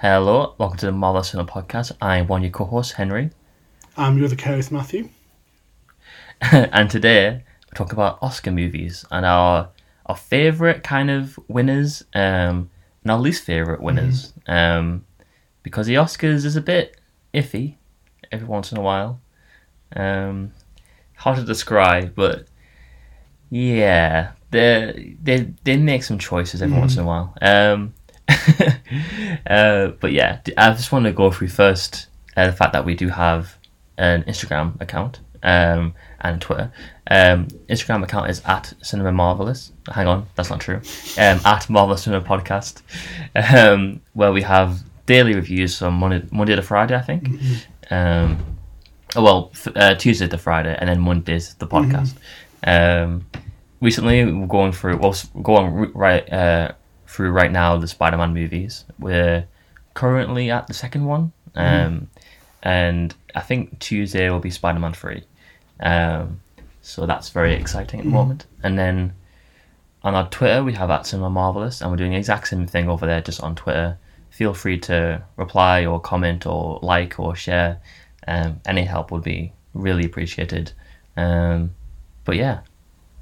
Hello, welcome to the Marvelous Cinema Podcast. I'm one of your co-hosts, Henry, I'm your other co-host, Matthew. and today we're talking about Oscar movies and our our favorite kind of winners, um, and our least favorite winners. Um, because the Oscars is a bit iffy every once in a while. Um, hard to describe, but yeah, they they they make some choices every once in a while. Um, uh, but yeah, I just want to go through first uh, the fact that we do have an Instagram account um, and Twitter. Um, Instagram account is at Cinema Marvelous. Hang on, that's not true. Um, at Marvelous Cinema Podcast, um, where we have daily reviews on Monday, Monday to Friday, I think. Um, oh, well, f- uh, Tuesday to Friday, and then Mondays the podcast. Um, recently, we're going through. Well, we're going right uh, through right now the Spider-Man movies. We're currently at the second one, um, and I think Tuesday will be Spider-Man three. Um, so that's very exciting at the moment. And then on our Twitter, we have at Cinema Marvelous, and we're doing the exact same thing over there, just on Twitter. Feel free to reply or comment or like or share. Um, any help would be really appreciated. Um, but yeah,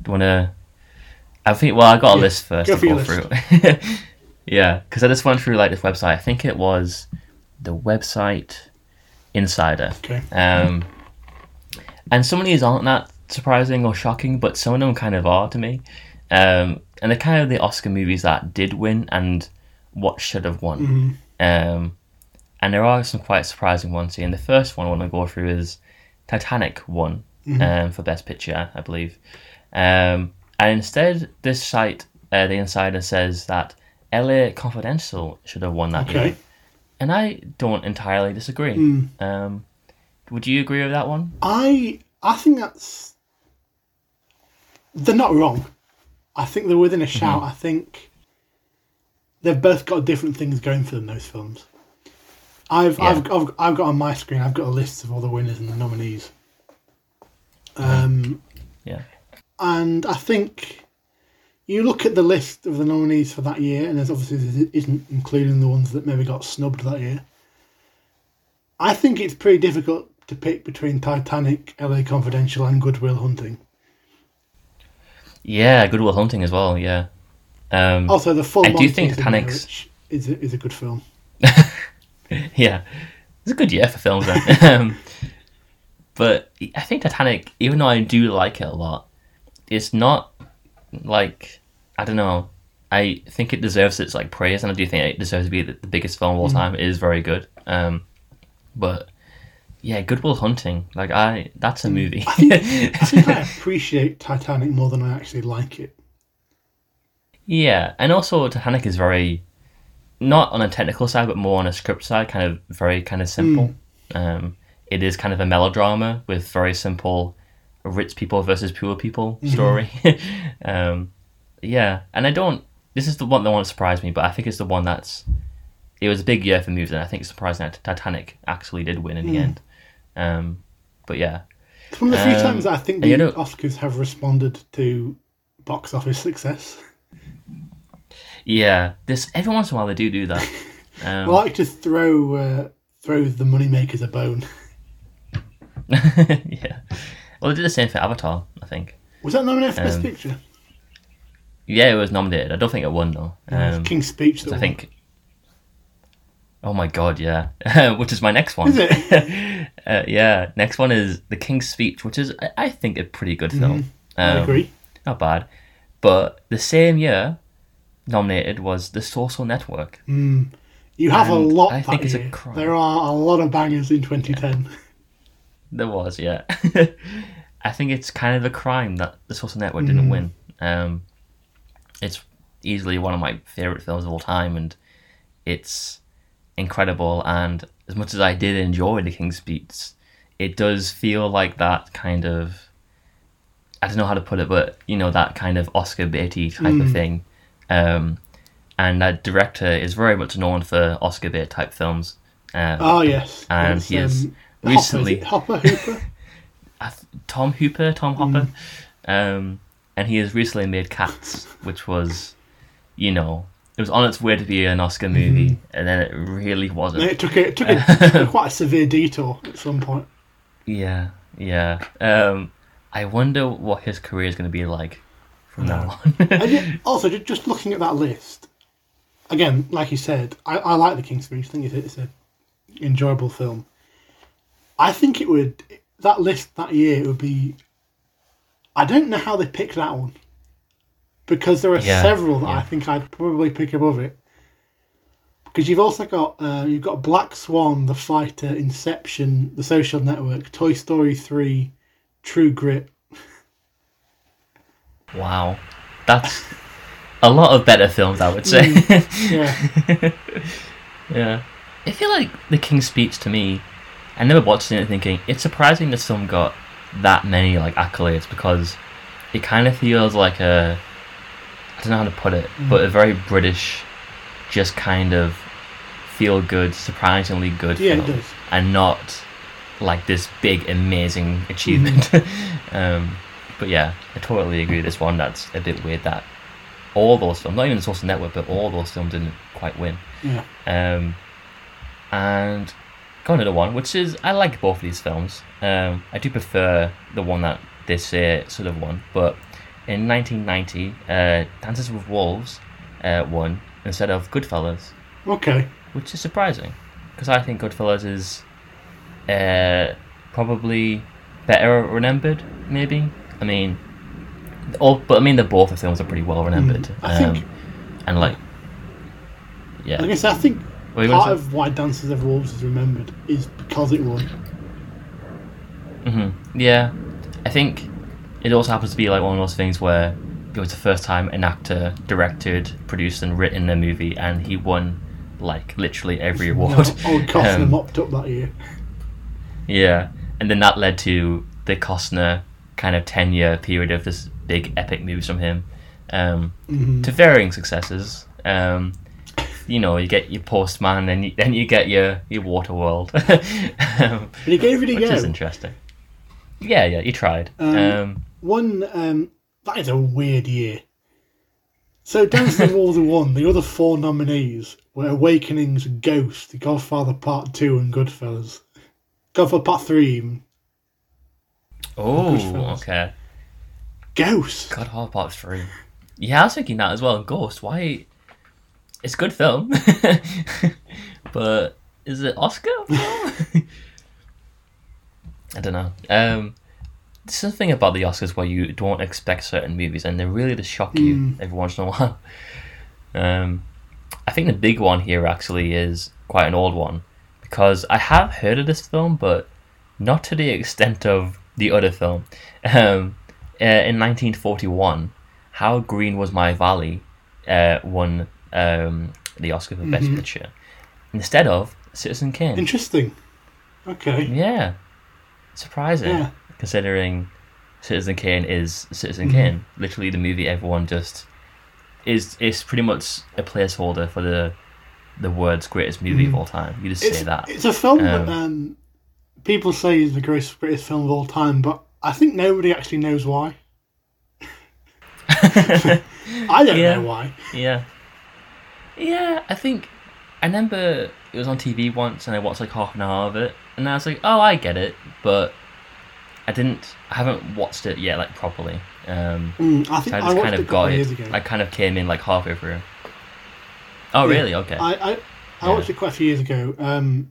do you want to? I think. Well, I got a Yeah, list first go to for go through. yeah, because I just went through like this website. I think it was the website Insider. Okay. Um, and some of these aren't that surprising or shocking, but some of them kind of are to me. Um, and they're kind of the Oscar movies that did win and what should have won. Um, and there are some quite surprising ones here. And the first one I want to go through is Titanic won um, for Best Picture, I believe. Um, and instead, this site, uh, The Insider, says that LA Confidential should have won that year. Okay. And I don't entirely disagree. Um, would you agree with that one? I I think that's they're not wrong. I think they're within a shout. I think they've both got different things going for them. Those films. I've, Yeah. I've I've I've got on my screen. I've got a list of all the winners and the nominees. Um, Yeah. And I think you look at the list of the nominees for that year, and there's obviously this isn't including the ones that maybe got snubbed that year. I think it's pretty difficult to pick between Titanic, LA Confidential, and Goodwill Hunting. Yeah, Goodwill Hunting as well. Yeah. Um, Also, the full I do think Titanic's- is a, is a good film. yeah, it's a good year for films um, but I think Titanic, even though I do like it a lot, it's not like I don't know. I think it deserves its like praise, and I do think it deserves to be the, the biggest film of all time. It is very good. Um, but yeah, Goodwill Hunting, like I, that's a movie. I think I appreciate Titanic more than I actually like it. Yeah, and also Titanic is very not on a technical side, but more on a script side, kind of very kind of simple. Um, it is kind of a melodrama with very simple rich people versus poor people story. um, yeah, and I don't. This is the one that won't surprise me, but I think it's the one that's. It was a big year for movies, and I think it's surprising that Titanic actually did win in the end. Um, but yeah, It's one of the few Um, times I think the you know- Oscars have responded to box office success. yeah. This every once in a while they do do that. I Um, like to throw uh, throw the moneymakers a bone. yeah. Well, they did the same for Avatar, I think. Was that nominated for Best Um, Picture? Yeah, it was nominated. I don't think it won though. Um, King's Speech. I think. Oh my god, yeah. which is my next one. Is it? uh, yeah, next one is The King's Speech, which is I- I think a pretty good film. Mm-hmm. I Um, agree. Not bad, but the same year nominated was The Social Network. You have a lot I think it's a crime. There are a lot of bangers in 2010. There was, yeah. I think it's kind of a crime that The Social Network Mm. didn't win. Um, it's easily one of my favorite films of all time, and it's incredible. And as much as I did enjoy The King's Speech, it does feel like that kind of I don't know how to put it, but you know that kind of Oscar baity type Mm. of thing. Um, and that director is very much known for Oscar bait type films. Um, Oh yes, And It's, he has um, recently- Hopper, is Hopper Hooper. Tom Hooper, Tom Hopper, Mm. um, and he has recently made Cats, which was, you know, it was on its way to be an Oscar movie, and then it really wasn't. It took a, it took, a, it took quite a severe detour at some point. Yeah, yeah. Um, I wonder what his career is going to be like from now on. Also, just looking at that list, again, like you said, I, I like the King's Speech. I think it's a, it's a enjoyable film. I think it would that list that year it would be. I don't know how they picked that one, because there are Yeah, several that I think I'd probably pick above it. Because you've also got uh, you've got Black Swan, The Fighter, Inception, The Social Network, Toy Story Three, True Grit. wow, that's a lot of better films, I would say. Yeah, yeah, I feel like The King's Speech to me. I never watched it thinking it's surprising this film got that many like accolades because it kind of feels like a I don't know how to put it, but a very British, just kind of feel good, surprisingly good Yeah, it film, does. and not like this big amazing achievement. um, but yeah, I totally agree. This one that's a bit weird that all those films, not even the Social Network, but all those films didn't quite win. yeah. Um, and got another one, which is I like both of these films. Um, I do prefer the one that they say sort of won, but in 1990, uh, Dances with Wolves uh, won instead of Goodfellas, Okay. which is surprising because I think Goodfellas is uh, probably better remembered. Maybe I mean, all but I mean the both the films are pretty well remembered. Mm, I think- um, and like, yeah. I guess I think Part of why Dances of Wolves is remembered is because it won. hmm Yeah, I think it also happens to be like one of those things where it was the first time an actor directed, produced, and written a movie, and he won like literally every award. No, old Costner Um, mopped up that year. yeah, and then that led to the Costner kind of ten year period of this big epic movies from him, um, Mhm. to varying successes. Um, you know, you get your Postman, and you, then you get your your Waterworld, um, But gave it a which is interesting. Yeah, yeah, you tried. Um, um One, um, that is a weird year. So Dances of Wolves One, The other four nominees were Awakenings, Ghost, the Godfather Part 2 and Goodfellas. Godfather Part 3 even. Oh, okay. Ghost! Godfather Part 3. Yeah, I was thinking that as well. Ghost, why? It's a good film. but is it Oscar? I don't know. Um, there's something about the Oscars where you don't expect certain movies and they really just shock you Mm. every once in a while. Um, I think the big one here actually is quite an old one because I have heard of this film, but not to the extent of the other film. Um, uh, in 1941, How Green Was My Valley uh, won um, the Oscar for Best Mhm. Picture instead of Citizen Kane. Interesting. Okay. Yeah, surprising Yeah. considering Citizen Kane is Citizen Mhm. Kane. Literally, the movie everyone just is is pretty much a placeholder for the the world's greatest movie of Mhm. all time. You just It's, say that. it's a film that Um, um, people say is the greatest, greatest film of all time, but I think nobody actually knows why. I don't Yeah. know why. Yeah. Yeah, I think I remember it was on TV once and I watched like half an hour of it and I was like, oh, I get it, but I didn't. I haven't watched it yet, like properly. Um, Mm, I think so I I, just watched kind it of a got years it. ago. I kind of came in like halfway through. Oh, Yeah. really? Okay. I, I, I Yeah. watched it quite a few years ago. Um,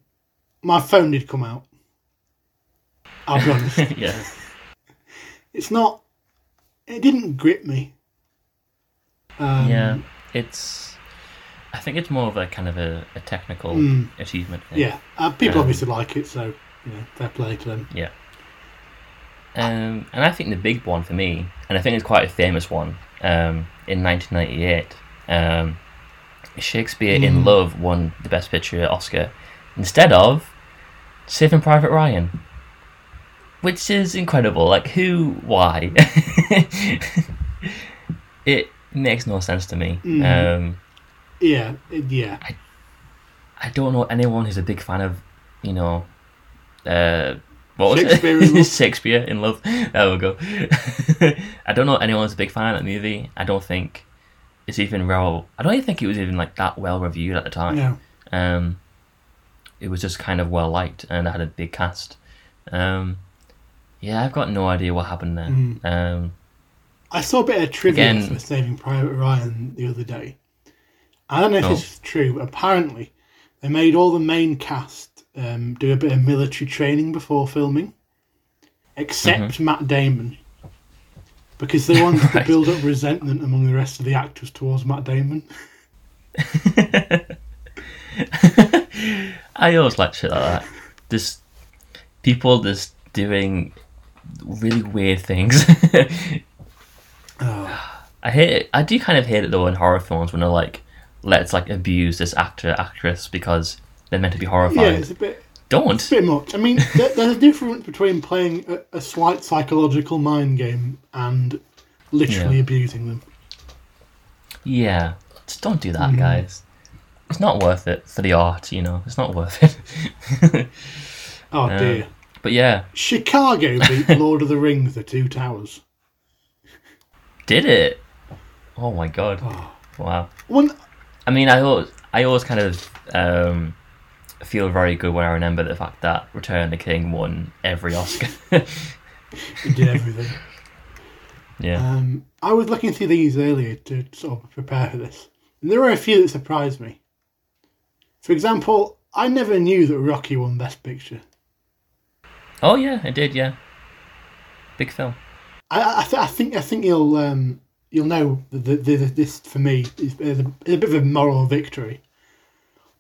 my phone did come out. I'll be honest. yeah. it's not. It didn't grip me. Um, yeah. It's. I think it's more of a kind of a, a technical Mm. achievement thing. Yeah. Uh, people Um, obviously like it, so you know, fair play to them. Yeah. Um, and I think the big one for me, and I think it's quite a famous one, um, in 1998, um, Shakespeare in Mm. Love won the Best Picture Oscar instead of Saving Private Ryan, which is incredible. Like, who? Why? it makes no sense to me. Mm. Yeah. yeah. I don't know anyone who's a big fan of, you know, uh, what was Shakespeare it? in Love. Shakespeare in Love. There we go. I don't know anyone who's a big fan of that movie. I don't think it's even well. I don't even think it was even like that well reviewed at the time. Yeah. Um, it was just kind of well liked and it had a big cast. Um, yeah, I've got no idea what happened there. Mm. Um, I saw a bit of trivia Again- for Saving Private Ryan the other day. I don't know if Oh. this true, but apparently they made all the main cast um, do a bit of military training before filming, except Matt Damon, because they wanted to Mm-hmm. Build up resentment among the rest of the actors towards Matt Damon. I always like shit like that. Just people just doing really weird things. Oh, I hate it. I do kind of hate it though in horror films when they're like, let's like abuse this actor actress because they're meant to be yeah, horrified. it's a bit, Don't. it's a bit much. I mean, there, there's a difference between playing a, a slight psychological mind game and literally Yeah. abusing them. Yeah, just don't do that, mm. guys. It's not worth it for the art, you know. It's not worth it. Oh Yeah. dear. but yeah, Chicago beat Lord of the Rings: The Two Towers. did it? Oh my god! Oh. Wow. One, I mean, I always, I always kind of um, feel very good when I remember the fact that Return of the King won every Oscar. it did everything. yeah. Um, I was looking through these earlier to sort of prepare for this, and there were a few that surprised me. For example, I never knew that Rocky won Best Picture. Oh yeah, it did. Yeah. Big film. I, I, th- I think I think he'll um, you'll know that this for me is, is, a, is a bit of a moral victory.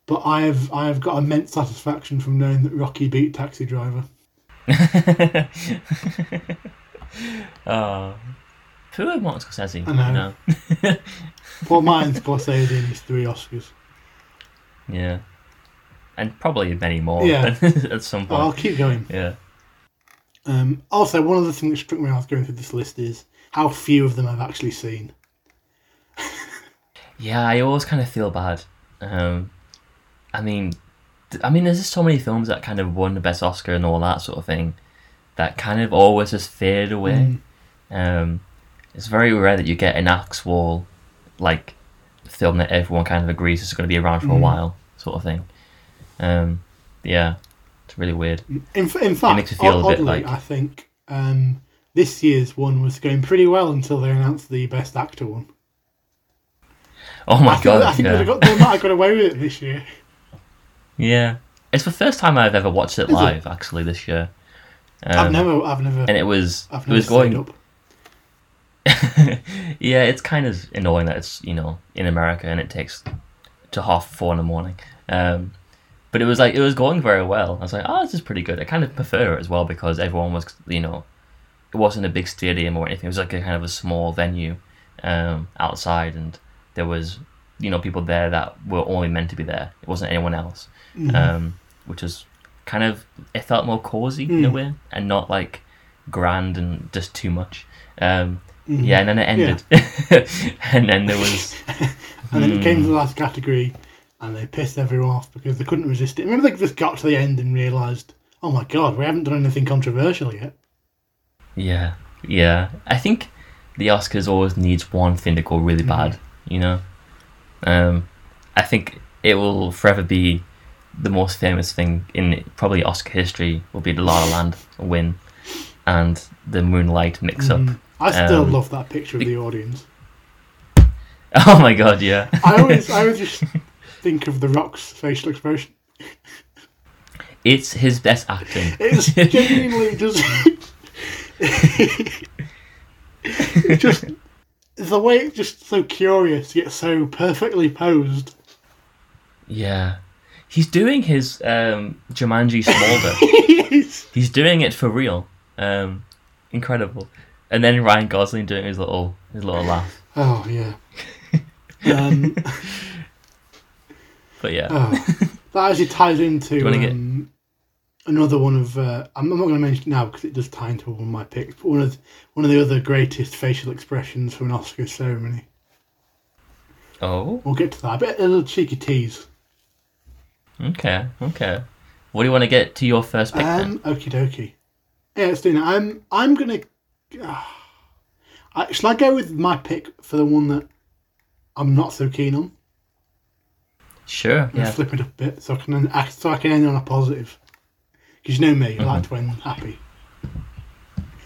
But I have I have got immense satisfaction from knowing that Rocky beat Taxi Driver. Oh. Poor Martin Scorsese. I know. Know? Paul Martin Scorsese in his three Oscars. Yeah. And probably many more Yeah. at some Oh, I'll keep going. Yeah. Um, also, one of the things that struck me when I was going through this list is how few of them I've actually seen. Yeah, I always kind of feel bad. Um, I mean, I mean, there's just so many films that kind of won the best Oscar and all that sort of thing that kind of always just fade away. Um, it's very rare that you get an axe wall, like film that everyone kind of agrees is going to be around for a Mm. while, sort of thing. Um, yeah, it's really weird. In, in fact, makes you feel a oddly, bit like- I think um, this year's one was going pretty well until they announced the Best Actor one. Oh my I think, god! I think yeah. they, got, they might have got away with it this year. yeah, it's the first time I've ever watched it Is it? live. Actually, this year. Um, I've never, I've never, and it was it was going up. yeah, it's kind of annoying that it's you know in America and it takes to half four in the morning. Um, but it was like it was going very well. I was like, oh, this is pretty good. I kind of prefer it as well because everyone was you know it wasn't a big stadium or anything. It was like a kind of a small venue um, outside, and there was you know people there that were only meant to be there. It wasn't anyone else, Mhm. um, which was kind of it felt more cozy in a Mm. way and not like grand and just too much. Um, Mhm. yeah, and then it ended. and then there was. And then it came Hmm. to the last category, and they pissed everyone off because they couldn't resist it. Remember, they just got to the end and realised, oh my god, we haven't done anything controversial yet. Yeah, yeah. I think the Oscars always needs one thing to go really bad, you know? Um, I think it will forever be the most famous thing in probably Oscar history will be the La La Land win and the Moonlight mix up. Mm. I still Um, love that picture of the audience. Oh my god, yeah. I always, I always just think of The Rock's facial expression. It's his best acting. It's genuinely just. It's just the way it's just so curious yet so perfectly posed. yeah. He's doing his um, Jumanji Smolder. He's doing it for real. Um, incredible. And then Ryan Gosling doing his little his little laugh. oh yeah. Um, But yeah, oh, that actually ties into wanna get- um, another one of. Uh, I'm I'm not going to mention it now because it does tie into one of my picks. But one of one of the other greatest facial expressions from an Oscar ceremony. oh, We'll get to that. A bit a little cheeky tease. okay, okay. What do you want to get to your first pick then? Um, okie dokie. Yeah, let's do that. I'm I'm gonna. Uh, I, shall I go with my pick for the one that I'm not so keen on. Sure. Yeah. flip it up a bit so I can so I can end on a positive. Because you know me, I like Mm-hmm. to end happy.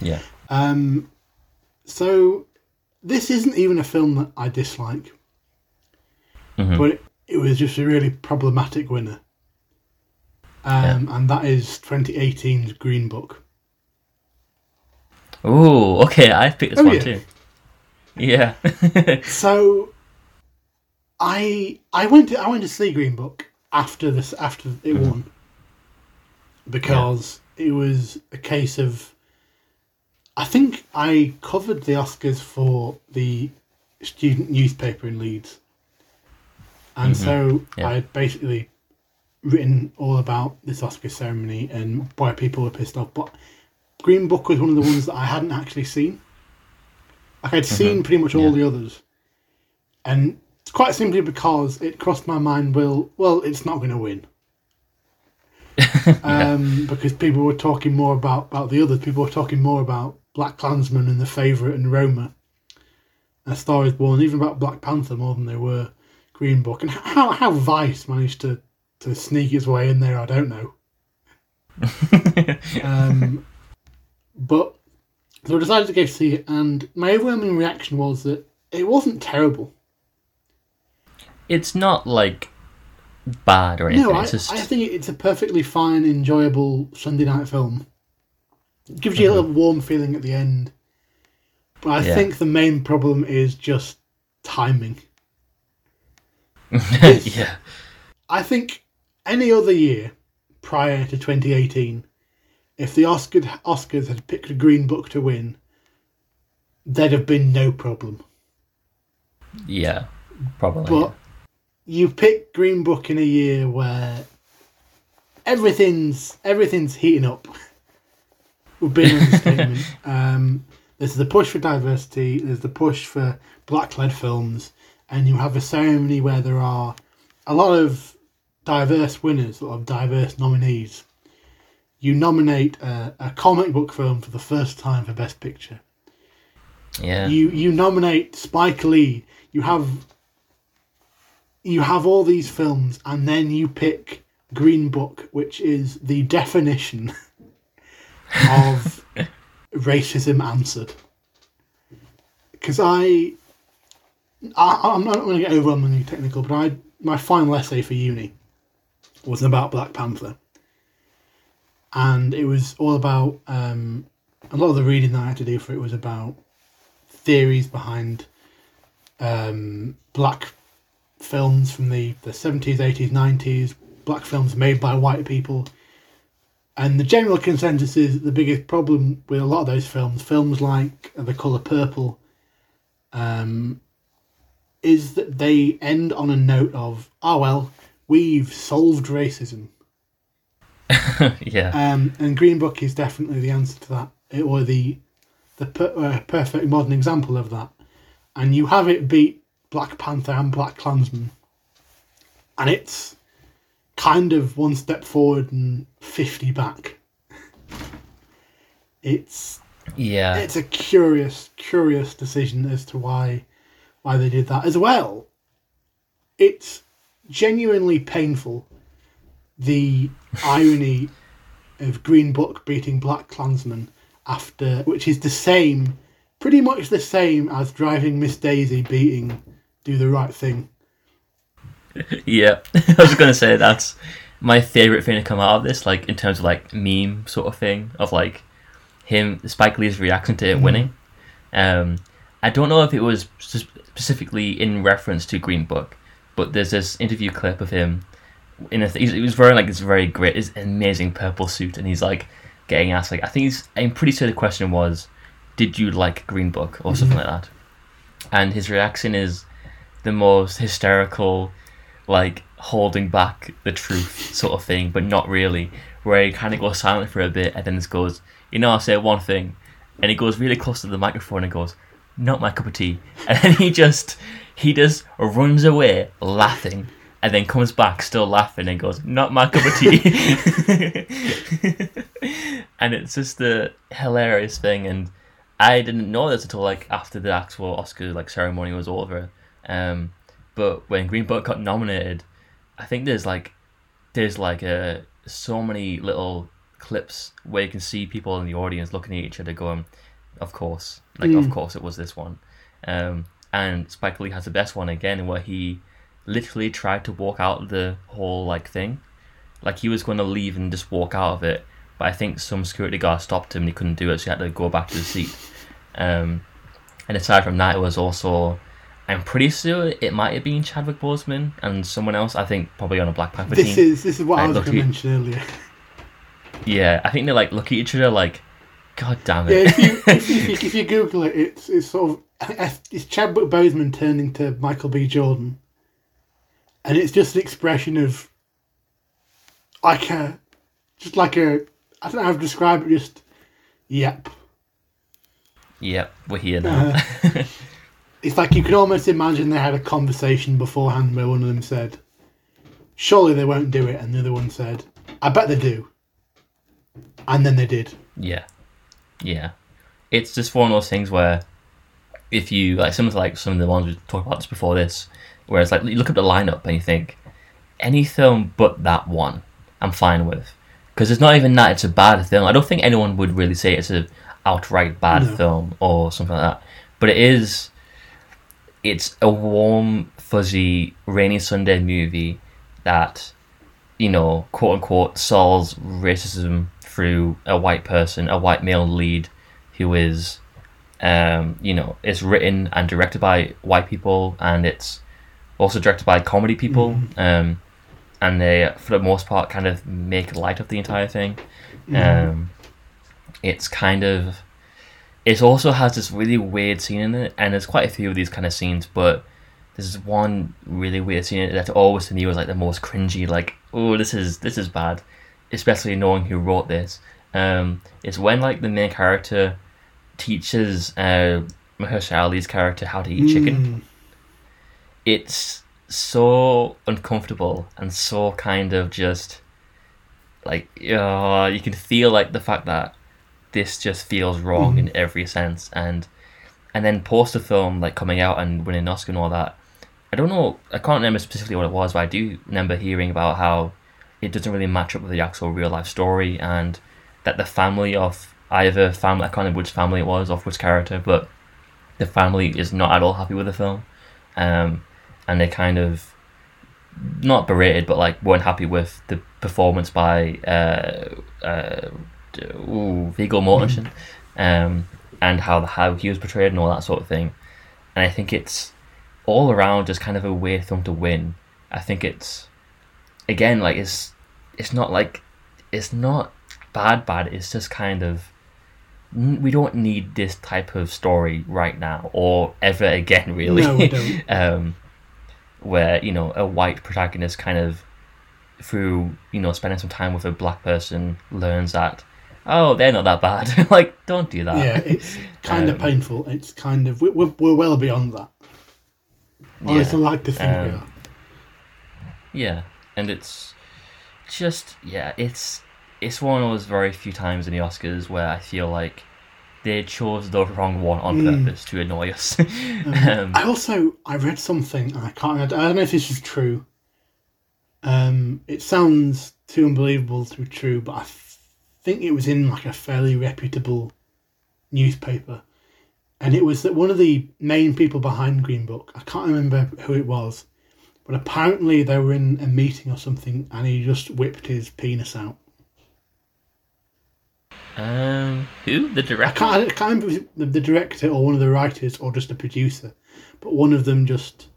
Yeah. Um, so this isn't even a film that I dislike, Mhm. but it, it was just a really problematic winner. Um, And that is 2018's Green Book. Oh, okay. I picked this Oh, one yeah. too. Yeah. So I I went to I went to see Green Book after this after it won because it was a case of I think I covered the Oscars for the student newspaper in Leeds. And mm-hmm. so Yeah. I had basically written all about this Oscar ceremony and why people were pissed off. But Green Book was one of the ones that I hadn't actually seen. Like I'd seen mm-hmm. pretty much all Yeah. the others, and it's quite simply because it crossed my mind. Well, well, it's not going to win. um, because people were talking more about, about the others. People were talking more about Black Klansman and The Favourite and Roma. A Star is Born, even about Black Panther more than they were Green Book. And how how Vice managed to, to sneak its way in there, I don't know. Um, but so I decided to go see it, and my overwhelming reaction was that it wasn't terrible. it's not like bad or anything. No, I, just I think it's a perfectly fine, enjoyable Sunday night film. It gives you a little mm-hmm. warm feeling at the end. But I Yeah. think the main problem is just timing. yeah. I think any other year prior to 2018, if the Oscar, Oscars had picked a Green Book to win, there'd have been no problem. Yeah. Probably. But you pick Green Book in a year where everything's everything's heating up. Would be an understatement. um, there's the push for diversity. There's the push for black-led films, and you have a ceremony where there are a lot of diverse winners, a lot of diverse nominees. You nominate a, a comic book film for the first time for Best Picture. yeah. You you nominate Spike Lee. You have you have all these films, and then you pick Green Book, which is the definition of racism answered. Because I, I, I'm not going to get overwhelmingly technical, but I my final essay for uni was about Black Panther, and it was all about um, a lot of the reading that I had to do for it was about theories behind um, black films from the, the 70s, 80s, 90s, black films made by white people. And the general consensus is that the biggest problem with a lot of those films, films like The Colour Purple, um, is that they end on a note of, oh well, we've solved racism. yeah. Um, and Green Book is definitely the answer to that, It- or the the per, uh, perfect modern example of that. And you have it beat Black Panther and Black Klansman, and it's kind of one step forward and fifty back. It's Yeah. it's a curious, curious decision as to why why they did that as well. It's genuinely painful the irony of Green Book beating Black Klansman after, which is the same, pretty much the same as driving Miss Daisy beating Do the Right Thing. Yeah, I was gonna say that's my favorite thing to come out of this, like in terms of like meme sort of thing of like him Spike Lee's reaction to it winning. Um, I don't know if it was specifically in reference to Green Book, but there's this interview clip of him in a th- he was wearing like this very great, his amazing purple suit, and he's like getting asked like I think he's I'm pretty sure the question was, did you like Green Book? or something like that, and his reaction is the most hysterical like holding back the truth sort of thing, but not really. Where he kind of goes silent for a bit and then just goes, you know, I'll say one thing, and he goes really close to the microphone and goes, "Not my cup of tea," and then he just he just runs away laughing. And then comes back still laughing and goes, "Not my cup of tea," and it's just a hilarious thing. And I didn't know this until like after the actual Oscar like ceremony was over. Um, but when Green Book got nominated, I think there's like there's like a so many little clips where you can see people in the audience looking at each other going, "Of course, like of course it was this one." Um, and Spike Lee has the best one again, where he literally tried to walk out of the whole like thing, like he was going to leave and just walk out of it, but I think some security guard stopped him and he couldn't do it, so he had to go back to the seat. Um, and aside from that, it was also. I'm pretty sure it might have been Chadwick Boseman and someone else. I think probably on a Black Panther This team. is this is what uh, I was going to mention earlier. Yeah, I think they like look at each other like, God damn Yeah, it. if you if you, if you Google it, it's it's sort of it's Chadwick Boseman turning to Michael B. Jordan, and it's just an expression of like a just like a I don't know how to describe it. Just yep. yep, we're here now. Uh-huh. It's like you can almost imagine they had a conversation beforehand where one of them said, "Surely they won't do it," and the other one said, "I bet they do," and then they did. Yeah, yeah. It's just one of those things where if you like some of like some of the ones we talked about just before this, where it's like you look at the lineup and you think any film but that one, I'm fine with because it's not even that it's a bad film. I don't think anyone would really say it's a outright bad No. film or something like that. But it is. It's a warm, fuzzy, rainy Sunday movie that you know, quote unquote, solves racism through a white person, a white male lead who is, um, you know, it's written and directed by white people and it's also directed by comedy people. Um, and they, for the most part, kind of make light of the entire thing. Um, it's kind of. It also has this really weird scene in it, and there's quite a few of these kind of scenes, but there's one really weird scene that always to me was like the most cringy, like, oh, this is this is bad, especially knowing who wrote this. Um, it's when like the main character teaches uh, Mahershala Ali's character how to eat chicken. Mm. It's so uncomfortable and so kind of just like uh, you can feel like the fact that this just feels wrong in every sense and and then post the film like coming out and winning an Oscar and all that. I don't know. I can't remember specifically what it was, but I do remember hearing about how it doesn't really match up with the actual real life story, and that the family of either family I can't remember which family it was of which character, but the family is not at all happy with the film, um, and they kind of not berated, but like weren't happy with the performance by uh, uh, ooh, Viggo Mortensen, um, and how how he was portrayed and all that sort of thing. And I think it's all around just kind of a weird film to win. I think it's again like it's it's not like it's not bad bad. It's just kind of we don't need this type of story right now or ever again really. No, we don't. um, where you know a white protagonist kind of through you know spending some time with a black person learns that oh they're not that bad like don't do that Yeah, it's kind of Um, painful. It's kind of we're, we're, well beyond that. Yeah. it's like to think we Um, are. Yeah, and it's just yeah, it's it's one of those very few times in the Oscars where I feel like they chose the wrong one on Mm. purpose to annoy us. um, I also I read something and I can't I don't know if this is true. Um, it sounds too unbelievable to be true, but I think it was in like a fairly reputable newspaper, and it was that one of the main people behind Green Book. I can't remember who it was, but apparently they were in a meeting or something, and he just whipped his penis out. um, who the I director? can't, I can't remember if it was the, the director or one of the writers or just a producer, but one of them just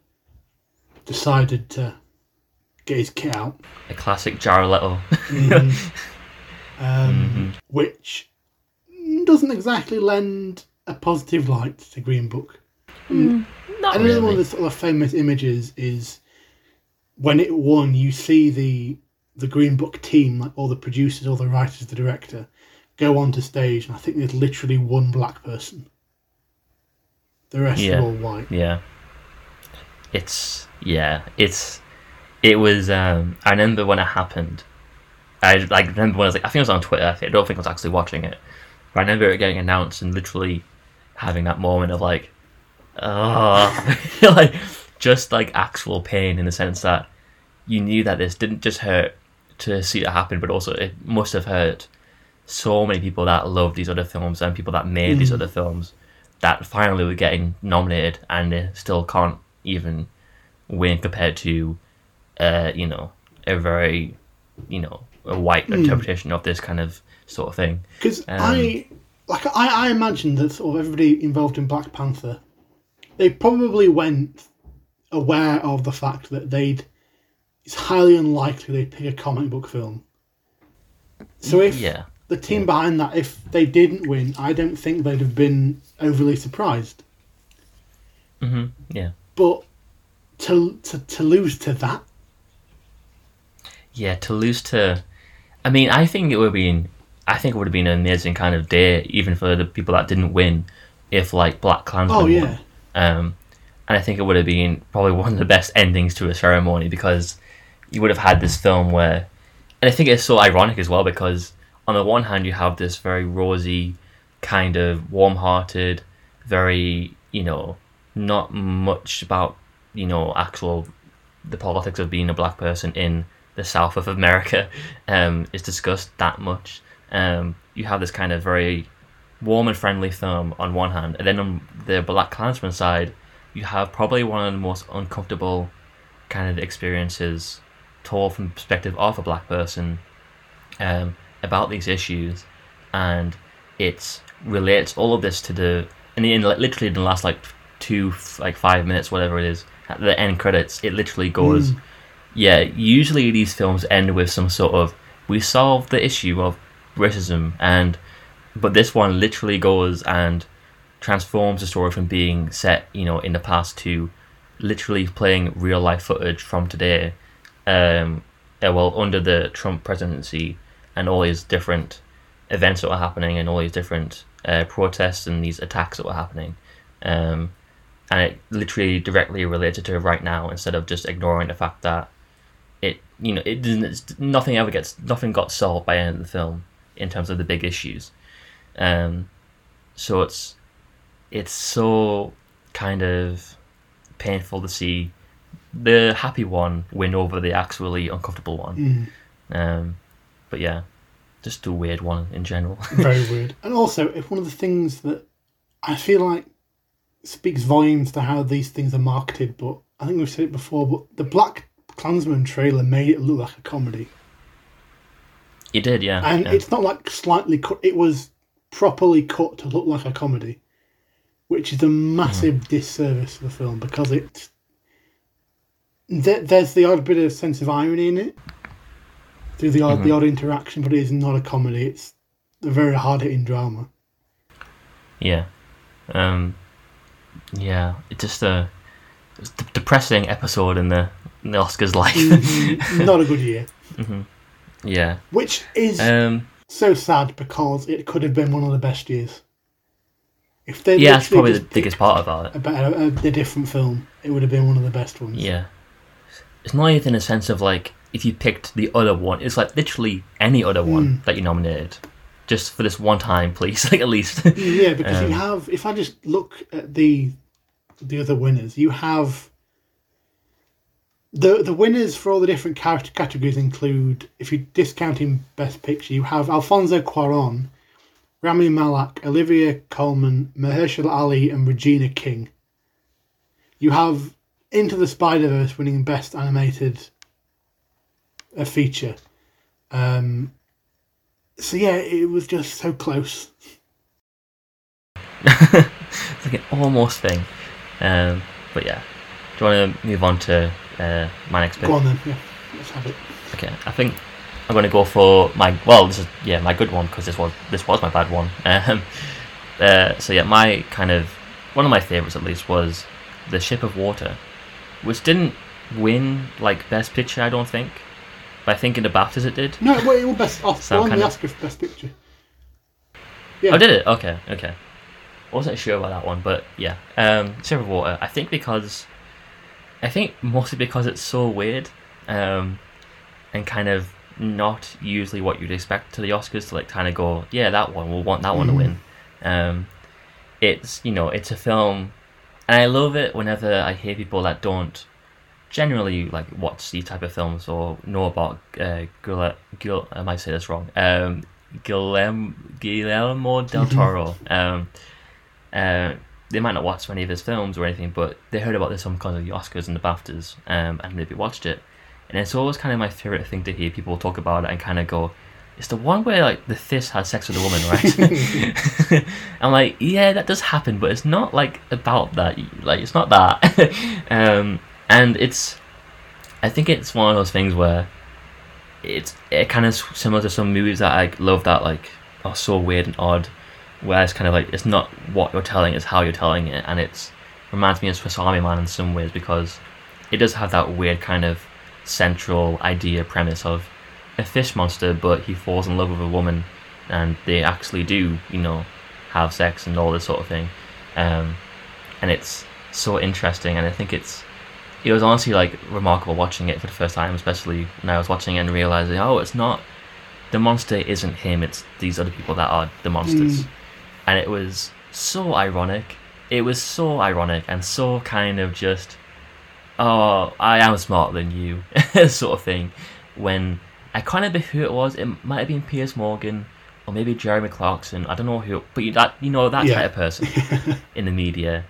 decided to get his kit out, A classic Jared Leto. um, which doesn't exactly lend a positive light to Green Book. Not Another one of the sort of famous images is when it won. You see the the Green Book team, like all the producers, all the writers, the director, go onto stage, and I think there's literally one black person. The rest Yeah. are all white. Yeah. It's yeah, it's it was um I remember when it happened. I like remember when I was like I think it was on Twitter, I, don't think I was actually watching it. But I remember it getting announced and literally having that moment of like oh like just like actual pain in the sense that you knew that this didn't just hurt to see it happen, but also it must have hurt so many people that love these other films and people that made these other films that finally were getting nominated and they still can't even win compared to, uh, you know, a very, you know, a white interpretation of this kind of sort of thing. Because Um, I like I, I imagine that sort of everybody involved in Black Panther, they probably went aware of the fact that they'd it's highly unlikely they'd pick a comic book film. So if Yeah. the team behind that, if they didn't win, I don't think they'd have been overly surprised. hmm Yeah. But to to, to lose to that, Yeah, to lose to, I mean, I think it would have been, I think it would have been an amazing kind of day, even for the people that didn't win, if like Black Klansman oh won. Um, and I think it would have been probably one of the best endings to a ceremony because you would have had this film where, and I think it's so ironic as well because on the one hand you have this very rosy, kind of warm-hearted, very you know not much about you know actual the politics of being a black person in the south of America um, is discussed that much. Um, you have this kind of very warm and friendly film on one hand, and then on the Black Klansman side, you have probably one of the most uncomfortable kind of experiences told from the perspective of a black person um, about these issues, and it relates all of this to the and in literally in the last like two like five minutes whatever it is at the end credits it literally goes yeah usually these films end with some sort of we solved the issue of racism and but this one literally goes and transforms the story from being set you know in the past to literally playing real life footage from today um uh, well under the Trump presidency and all these different events that were happening and all these different uh, protests and these attacks that were happening um and it literally directly related to right now instead of just ignoring the fact that you know it didn't it's, nothing ever gets nothing got solved by the end of the film in terms of the big issues. Um so it's it's so kind of painful to see the happy one win over the actually uncomfortable one. Um but yeah just a weird one in general. Very weird. And also, if one of the things that I feel like speaks volumes to how these things are marketed, but I think we've said it before, but the Black Klansman trailer made it look like a comedy. it did yeah, And yeah. it's not like slightly cut, it was properly cut to look like a comedy, which is a massive disservice to the film because it. There, there's the odd bit of sense of irony in it through the odd, the odd interaction, but it is not a comedy. It's a very hard hitting drama. Yeah. Um, yeah, it's just a, it's a depressing episode in the, in the Oscars life. not a good year. Mhm. yeah. Which is Um, so sad because it could have been one of the best years. If they yeah, that's probably the biggest part about it. a, better, a, a different film, it would have been one of the best ones. Yeah. It's not even a sense of like, if you picked the other one, it's like literally any other one that you nominated. Just for this one time, please, like at least. Yeah, because Um, you have. If I just look at the the other winners, you have the the winners for all the different character categories include, if you're discounting Best Picture, you have Alfonso Cuarón, Rami Malek, Olivia Colman, Mahershala Ali, and Regina King. You have Into the Spider Verse winning Best Animated a feature. Um, so yeah, it was just so close. it's like an almost thing. Um, but yeah. Do you want to move on to uh, my next pick? Go on then. Yeah, let's have it. Okay, I think I'm gonna go for my well. This is yeah my good one because this was this was my bad one. Um, uh, so yeah, my kind of one of my favorites at least was the Shape of Water, which didn't win like Best Picture, I don't think, but I think in the BAFTAs it did. No, well, it was best off. So on kind the Oscar for Best Picture. Yeah. Oh, did it? Okay, okay. I Wasn't sure about that one, but yeah. Um, Shape of Water. I think because, I think mostly because it's so weird, um, and kind of not usually what you'd expect to the Oscars to like kind of go, yeah, that one we'll want that one to win. Um, it's you know it's a film and I love it whenever I hear people that don't generally like watch these type of films or know about uh, Gil- Gil- I might say this wrong. Um, Guillermo, Guillermo del Toro. um, uh, they might not watch many of his films or anything, but they heard about this film because of the Oscars and the BAFTAs, um, and maybe watched it. And it's always kind of my favorite thing to hear people talk about it and kind of go, "It's the one where like the fist has sex with a woman, right?" I'm like, yeah, that does happen, but it's not like about that. Like, it's not that. um, and it's, I think it's one of those things where it's it kind of similar to some movies that I love that like are so weird and odd, where it's kind of like it's not what you're telling, it's how you're telling it, and it's reminds me of Swiss Army Man in some ways because it does have that weird kind of central idea premise of a fish monster, but he falls in love with a woman, and they actually do, you know, have sex and all this sort of thing, um, and it's so interesting, and I think it's it was honestly like remarkable watching it for the first time, especially when I was watching it and realizing, oh, it's not the monster isn't him; it's these other people that are the monsters, Mm. And it was so ironic. It was so ironic and so kind of just, oh, I am smarter than you, sort of thing. When I kind of know who it was. It might have been Piers Morgan or maybe Jeremy Clarkson. I don't know who, but you, that you know that Yeah. type of person in the media,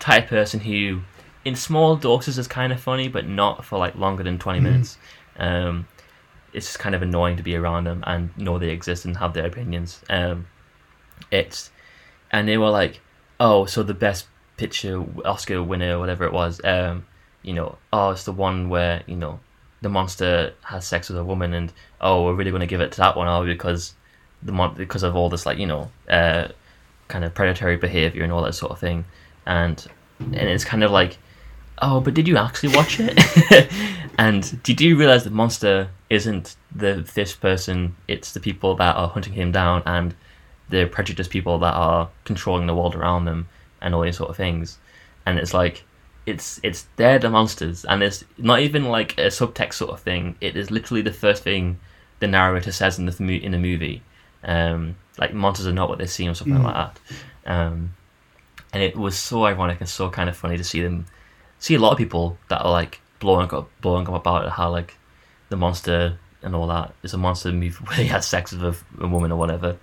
type of person who, in small doses, is kind of funny, but not for like longer than twenty minutes. Um, it's just kind of annoying to be around them and know they exist and have their opinions. Um, it's and they were like, oh, so the best picture Oscar winner, whatever it was, um, you know, oh, it's the one where you know the monster has sex with a woman, and oh, we're really going to give it to that one, are we? Because the mon- because of all this like you know, uh, kind of predatory behavior and all that sort of thing, and and it's kind of like, oh, but did you actually watch it? and did you realize the monster isn't the fish person? It's the people that are hunting him down and the prejudiced people that are controlling the world around them and all these sort of things. And it's like it's it's they're the monsters and it's not even like a subtext sort of thing. It is literally the first thing the narrator says in the in the movie. Um, like monsters are not what they seem or something Mm. like that. Um, and it was so ironic and so kind of funny to see them see a lot of people that are like blowing up blowing up about it, how like the monster and all that is a monster movie where he has sex with a, a woman or whatever.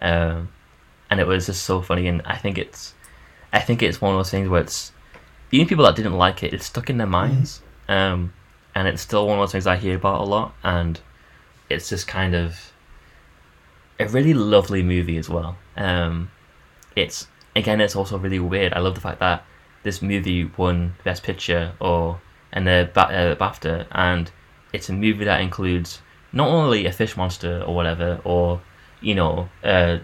Um, and it was just so funny and I think it's I think it's one of those things where it's even people that didn't like it, it's stuck in their minds. Um, and it's still one of those things I hear about a lot and it's just kind of a really lovely movie as well. Um, it's again, it's also really weird. I love the fact that this movie won Best Picture or and the ba- uh, BAFTA, and it's a movie that includes not only a fish monster or whatever, or you know, uh,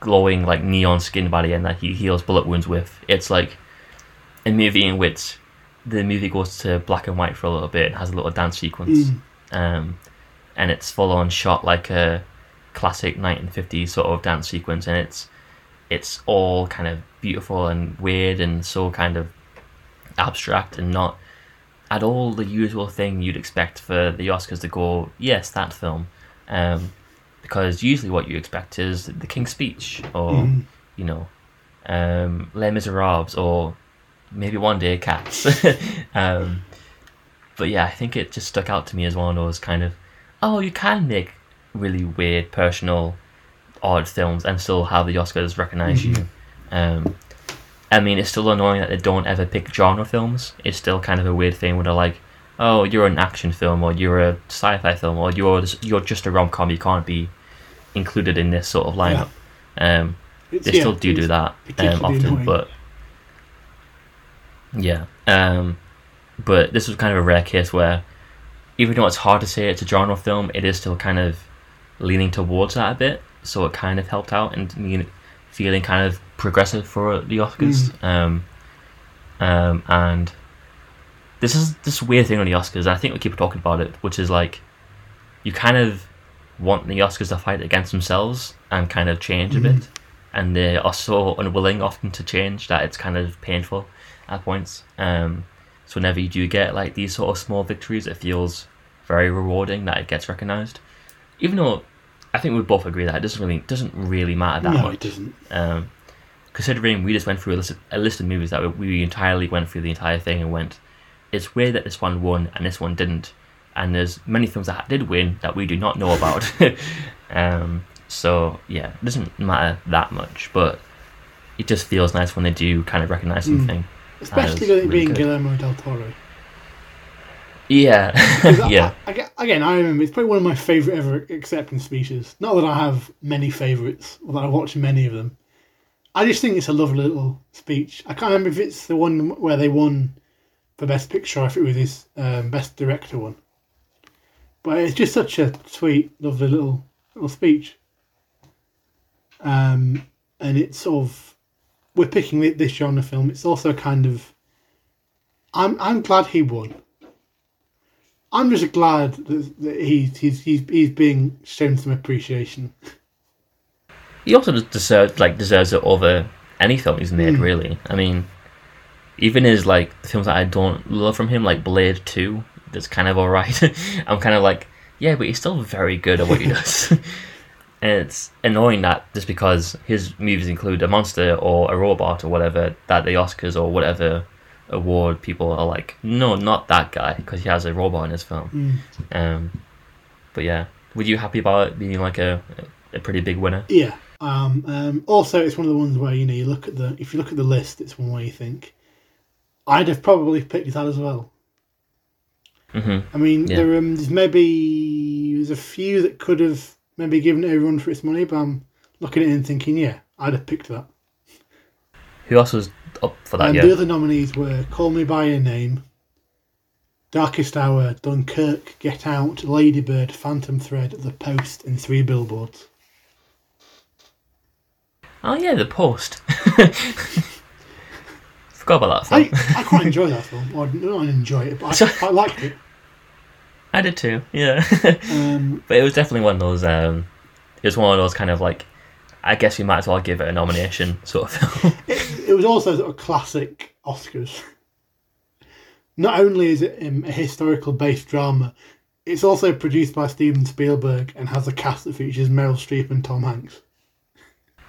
glowing like neon skin by the end that he heals bullet wounds with. It's like a movie in which the movie goes to black and white for a little bit and has a little dance sequence, Mm. um, and it's full on shot like a classic 1950s sort of dance sequence, and it's it's all kind of beautiful and weird and so kind of abstract and not at all the usual thing you'd expect for the Oscars to go, yes, that film. Um, because usually what you expect is The King's Speech or, Mm. you know, um, Les Miserables or maybe one day Cats. um, but yeah, I think it just stuck out to me as one of those kind of, oh, you can make really weird, personal, odd films and still have the Oscars recognize you. Um, I mean, it's still annoying that they don't ever pick genre films. It's still kind of a weird thing where they're like, "Oh, you're an action film, or you're a sci-fi film, or you're just, you're just a rom-com. You can't be included in this sort of lineup." Um, they yeah, still do do that um, often, annoying. but yeah. Um, but this was kind of a rare case where, even though it's hard to say it's a genre film, it is still kind of leaning towards that a bit. So it kind of helped out and me feeling kind of progressive for the Oscars. Um, um, and this is this weird thing on the Oscars. I think we keep talking about it, which is like you kind of want the Oscars to fight against themselves and kind of change a bit, and they are so unwilling often to change that it's kind of painful at points. Um, so whenever you do get like these sort of small victories, it feels very rewarding that it gets recognized, even though I think we both agree that it doesn't really doesn't really matter that no, much. it doesn't. Um, considering we just went through a list, of, a list of movies that we, we entirely went through the entire thing and went, it's weird that this one won and this one didn't, and there's many films that did win that we do not know about. um, so yeah, it doesn't matter that much, but it just feels nice when they do kind of recognize Mm. something. Especially is with it really being good. Guillermo del Toro. Yeah, yeah, I, I- again, I remember it's probably one of my favourite ever acceptance speeches. Not that I have many favourites, or that I watch many of them. I just think it's a lovely little speech. I can't remember if it's the one where they won for Best Picture, I think it was his um, Best Director one. But it's just such a sweet, lovely little little speech. Um, and it's sort of we're picking this genre film. It's also kind of I'm I'm glad he won. I'm just glad that, that he's, he's he's he's being shown some appreciation. he also deserves like deserves it over any film he's made. Mm. Really, I mean, even his like films that I don't love from him, like Blade Two, that's kind of alright. I'm kind of like, yeah, but he's still very good at what he does. and it's annoying that just because his movies include a monster or a robot or whatever, that the Oscars or whatever award people are like, no, not that guy because he has a robot in his film. Mm. Um, but yeah, were you happy about it being like a a pretty big winner? Yeah. Um, um, also, it's one of the ones where you know you look at the if you look at the list, it's one where you think I'd have probably picked that as well. hmm I mean, Yeah. there um, there's maybe there's a few that could have maybe given it a run for its money, but I'm looking at it and thinking, yeah, I'd have picked that. Who else was up for that? and yeah. the other nominees were Call Me by Your Name, Darkest Hour, Dunkirk, Get Out, Lady Bird, Phantom Thread, The Post, and Three Billboards. Oh yeah, the post. Forgot about that I, film. I quite enjoy that film. Or not enjoy it, but I quite liked it. I, did too. Yeah, Um, but it was definitely one of those. Um, it was one of those kind of like, I guess we might as well give it a nomination sort of film. it, it was also sort of classic Oscars. Not only is it um, a historical based drama, it's also produced by Steven Spielberg and has a cast that features Meryl Streep and Tom Hanks.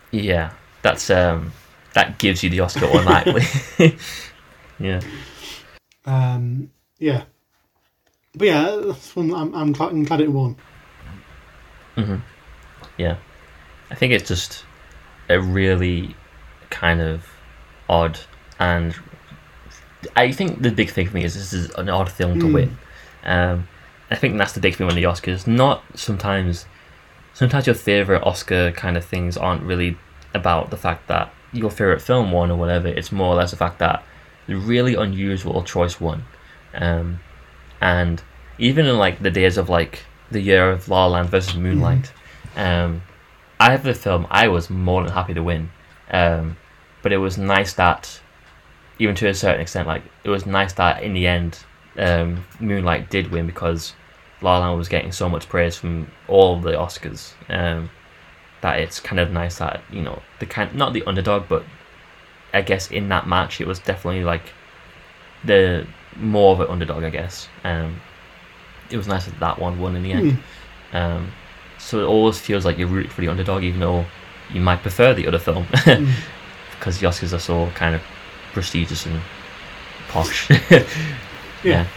yeah, that's um, that gives you the Oscar automatically. yeah, Um, yeah. But yeah, that's one I'm, I'm, glad, I'm glad it won. yeah. I think it's just a really kind of odd and I think the big thing for me is this is an odd film to Mm. win. Um, I think that's the big thing with the Oscars. Not sometimes, sometimes your favorite Oscar kind of things aren't really about the fact that your favorite film won or whatever. It's more or less the fact that the really unusual choice won. Um, and even in like the days of like the year of La La Land versus Moonlight, um, I have the film I was more than happy to win. Um, but it was nice that, even to a certain extent, like it was nice that in the end, um, Moonlight did win because La La Land was getting so much praise from all the Oscars. Um, that it's kind of nice that you know the kind not the underdog, but I guess in that match it was definitely like the more of an underdog. I guess. Um, it was nice that that one won in the end. Um, so it always feels like you're rooting for the underdog, even though you might prefer the other film, because the Oscars are so kind of prestigious and posh. yeah.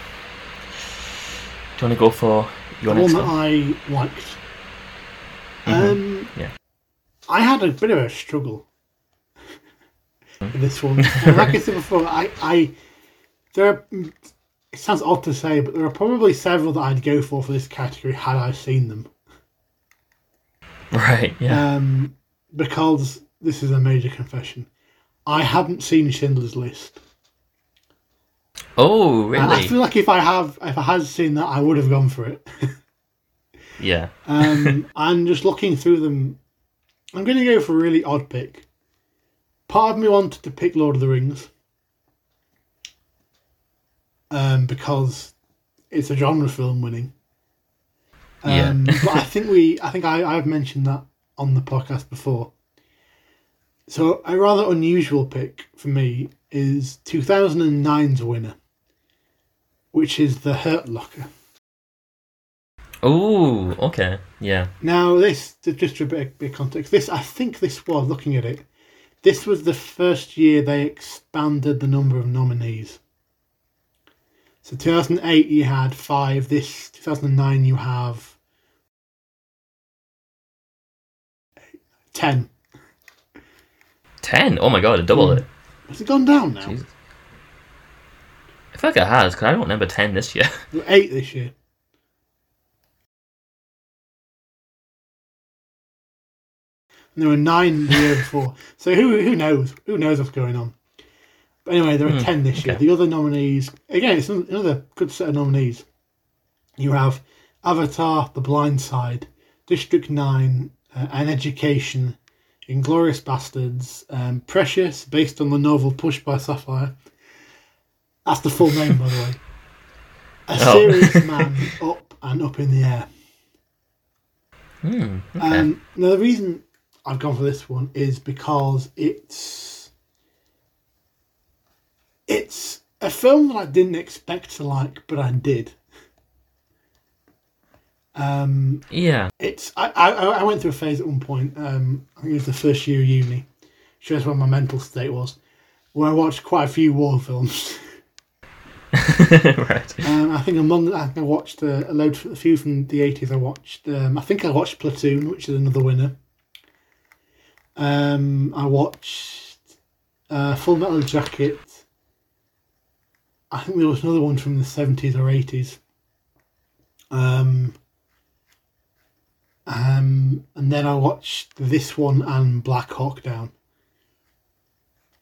Do you want to go for your the one next that one? I liked. Mhm. Um, Yeah. I had a bit of a struggle Hmm. with this one. Like I said before, I, I there are, it sounds odd to say, but there are probably several that I'd go for for this category had I seen them. Right. Yeah. Um, because this is a major confession. I haven't seen Schindler's List. oh, And I feel like if I have, if I had seen that, I would have gone for it. Yeah. Um, and just looking through them, I'm going to go for a really odd pick. Part of me wanted to pick Lord of the Rings um, because it's a genre film winning. Yeah. Um, but I think we, I think I, I've mentioned that on the podcast before. So a rather unusual pick for me is 2009's winner, which is The Hurt Locker. Oh, okay. Yeah. Now, this to just for a bit, bit of context. This, I think, this was looking at it. this was the first year they expanded the number of nominees. So 2008 you had five. This 2009 you have ten. Ten. Oh my god, it doubled Mm. it. Has it gone down now? Jesus. I feel like it has because I don't remember ten this year. Eight this year. And there were nine the year before. So who who knows? Who knows what's going on? But anyway, there are Hmm, ten this year. The other nominees, again, it's another good set of nominees. You have Avatar, The Blind Side, District Nine, uh, An Education, Inglourious Basterds, um, Precious, based on the novel Pushed by Sapphire. That's the full name, by the way. A Oh. serious man up and up in the air. Hmm. Okay. Um, now the reason I've gone for this one is because it's it's a film that I didn't expect to like, but I did. Um, yeah. it's I, I I went through a phase at one point. Um, I think it was the first year of uni. Shows where my mental state was, where I watched quite a few war films. right. Um, I think among I think I watched a, a load, a few from the eighties. I watched. Um, I think I watched Platoon, which is another winner. Um, I watched uh, Full Metal Jacket. I think there was another one from the seventies or eighties. Um, um, and then I watched this one and Black Hawk Down.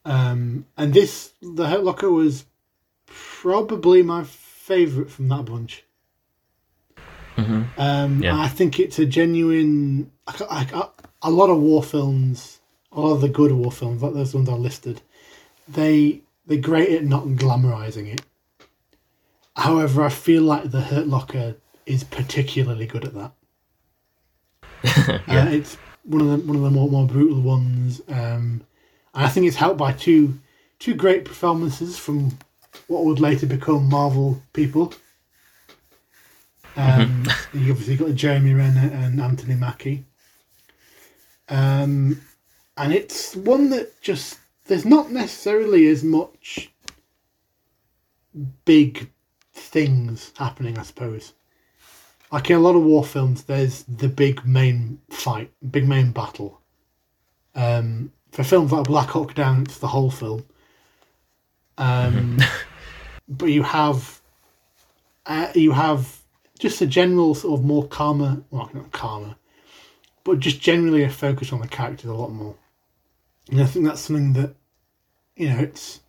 Um, and this, the Hurt Locker was probably my favourite from that bunch. hmm Um, Yeah. I think it's a genuine. I, I, a lot of war films, a lot of the good war films, like those ones I listed, they they're great at not glamorizing it. However, I feel like the Hurt Locker is particularly good at that. yeah. Uh, it's one of the one of the more, more brutal ones, um, and I think it's helped by two two great performances from what would later become Marvel people. Um, You obviously got Jeremy Renner and Anthony Mackie, um, and it's one that just there's not necessarily as much big things happening, I suppose like in a lot of war films, there's the big main fight, big main battle. Um, for films like Black Hawk Down, it's the whole film. Um, but you have, uh, you have just a general sort of more calmer, well, not calmer, but just generally a focus on the characters a lot more. And I think that's something that, you know, it's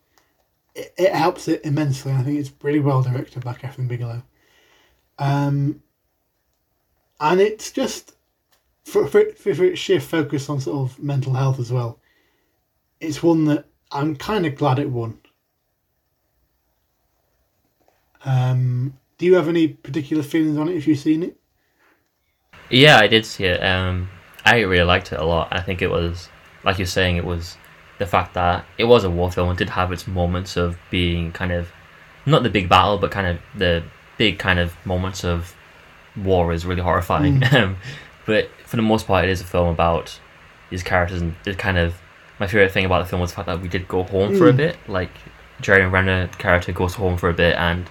it, it helps it immensely. I think it's really well directed by Kathryn Bigelow. Um, and it's just for, for, for, for its sheer focus on sort of mental health as well. It's one that I'm kind of glad it won. Um, do you have any particular feelings on it if you've seen it? Yeah, I did see it. Um, I really liked it a lot. I think it was, like you're saying, it was the fact that it was a war film. and did have its moments of being kind of not the big battle, but kind of the big kind of moments of war is really horrifying. Um, but for the most part, it is a film about these characters, and it kind of my favorite thing about the film was the fact that we did go home for a Mm. bit. Like Jeremy Renner character goes home for a bit, and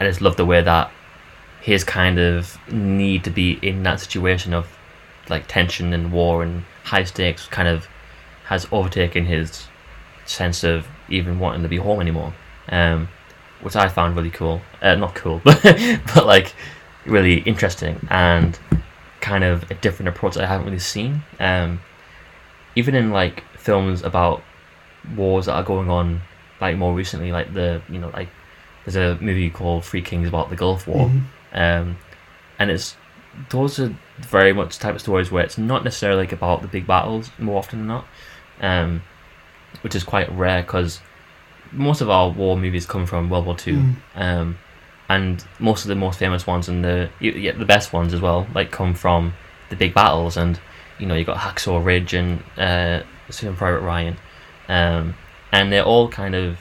I just love the way that his kind of need to be in that situation of like tension and war and high stakes kind of has overtaken his sense of even wanting to be home anymore. Um, which I found really cool. Uh, not cool, but but like really interesting and kind of a different approach that I haven't really seen. Um, even in like films about wars that are going on, like more recently, like the you know like there's a movie called Three Kings about the Gulf War, Mhm. Um, and it's those are very much the type of stories where it's not necessarily like about the big battles more often than not, um, which is quite rare because most of our war movies come from World War Two, Mm. um, and most of the most famous ones and the yeah, the best ones as well like come from the big battles and you know you got Hacksaw Ridge and uh, Saving Private Ryan, um, and they all kind of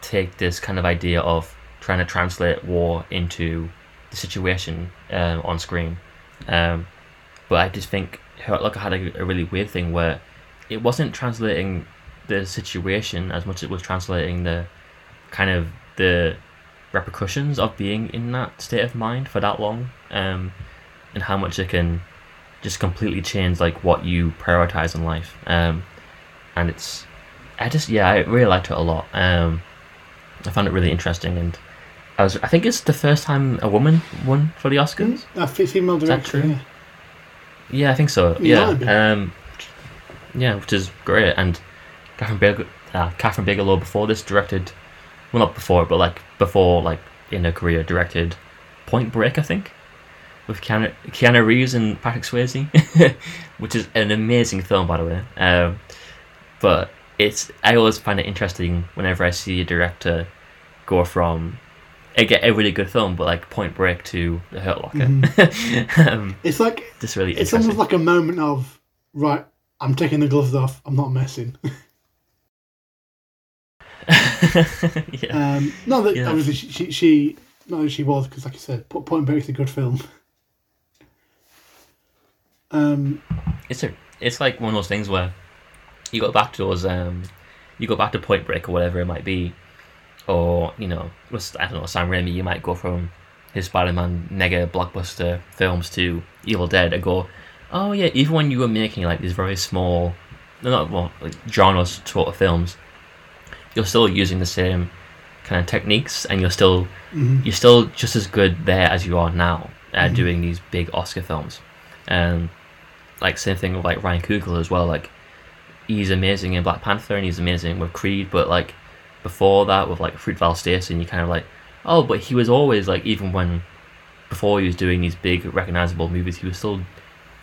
take this kind of idea of trying to translate war into the situation um, on screen. Um, but I just think Locker had a, a really weird thing where it wasn't translating the situation as much as it was translating the kind of the repercussions of being in that state of mind for that long, um, and how much it can just completely change like what you prioritize in life. Um, and it's, I just yeah, I really liked it a lot. Um, I found it really interesting, and I was I think it's the first time a woman won for the Oscars. A fe- female that director. true? Yeah. Yeah, I think so. It Yeah, um, yeah, which is great. And Kathryn Bigelow, uh, Kathryn Bigelow before this directed, well, not before, but like before, like in her career, directed Point Break, I think, with Keanu, Keanu Reeves and Patrick Swayze, which is an amazing film, by the way. Um, but it's I always find it interesting whenever I see a director go from. I get a really good film, but like Point Break to The Hurt Locker. um, It's like just really it's almost like a moment of right. I'm taking the gloves off. I'm not messing. yeah. Um, not that Yeah. obviously she, she, she not that she was because, like I said, Point Break is a good film. Um, It's a, it's like one of those things where you go back to those, um, you go back to Point Break or whatever it might be, or you know, I don't know, Sam Raimi, you might go from his Spider-Man mega blockbuster films to Evil Dead and go, oh yeah, even when you were making like these very small, not well, like genres sort of films, you're still using the same kind of techniques, and you're still mhm. you're still just as good there as you are now at doing these big Oscar films. and like same thing with like Ryan Coogler as well. Like he's amazing in Black Panther and he's amazing with Creed, but like before that with like Fruitvale Station, you kind of like, oh, but he was always like even when before he was doing these big recognizable movies, he was still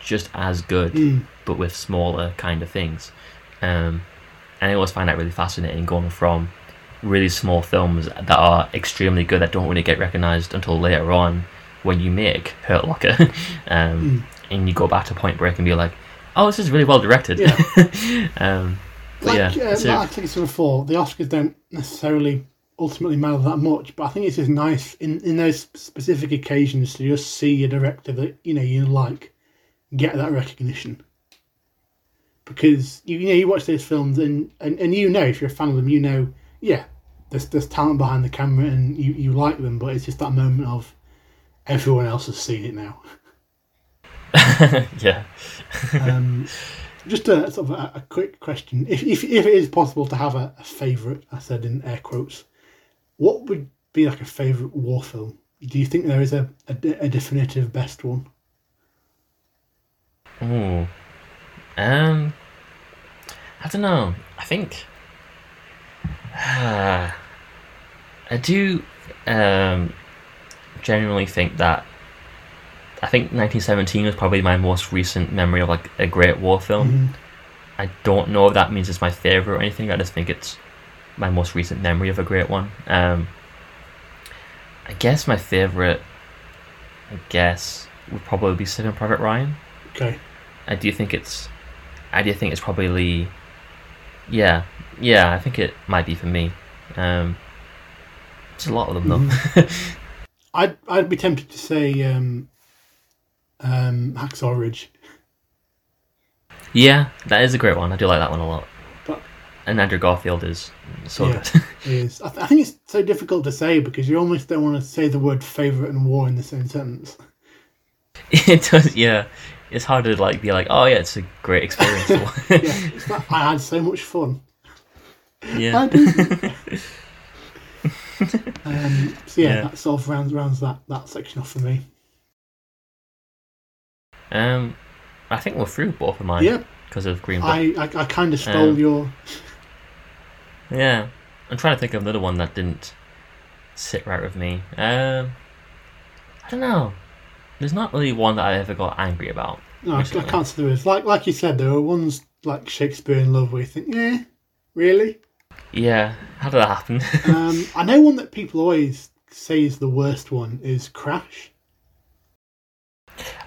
just as good, Mm. but with smaller kind of things. Um, and I always find that really fascinating going from really small films that are extremely good that don't really get recognized until later on when you make Hurt Locker, um, and you go back to Point Break and be like, oh, this is really well directed. Yeah. um, Like, yeah, uh, it's a- like I think I said before, the Oscars don't necessarily ultimately matter that much, but I think it's just nice in, in those specific occasions to just see a director that you know you like get that recognition. Because you, you know you watch those films and, and, and you know if you're a fan of them, you know yeah, there's there's talent behind the camera and you, you like them, but it's just that moment of everyone else has seen it now. yeah. Um, just a sort of a, a quick question: if, if if it is possible to have a, a favorite, I said in air quotes, what would be like a favorite war film? Do you think there is a, a, a definitive best one? Ooh. Um, I don't know. I think. I do um, genuinely think that. I think 1917 was probably my most recent memory of like a great war film. Mhm. I don't know if that means it's my favorite or anything. I just think it's my most recent memory of a great one. Um, I guess my favorite, I guess, would probably be Saving Private Ryan. Okay, I do think it's, I do think it's probably, yeah, yeah. I think it might be for me. Um, there's a lot of them though. I'd I'd be tempted to say um, um, Hacksaw Ridge, yeah, that is a great one. I do like that one a lot. but And Andrew Garfield is so Yeah. good. is I, th- I think it's so difficult to say because you almost don't want to say the word favorite and war in the same sentence. it does, yeah. It's hard to like be like, oh yeah, it's a great experience. Yeah, like, I had so much fun. Yeah. um, so yeah, Yeah. that sort of rounds rounds that, that section off for me. Um, I think we're through both of mine Yeah, because of Green Book. I, I, I kind of stole Um, your. Yeah, I'm trying to think of another one that didn't sit right with me. Um, I don't know. There's not really one that I ever got angry about. No, I, I can't say there is. Like like you said, there are ones like Shakespeare in Love where you think, yeah, really. Yeah, how did that happen? Um, I know one that people always say is the worst one is Crash.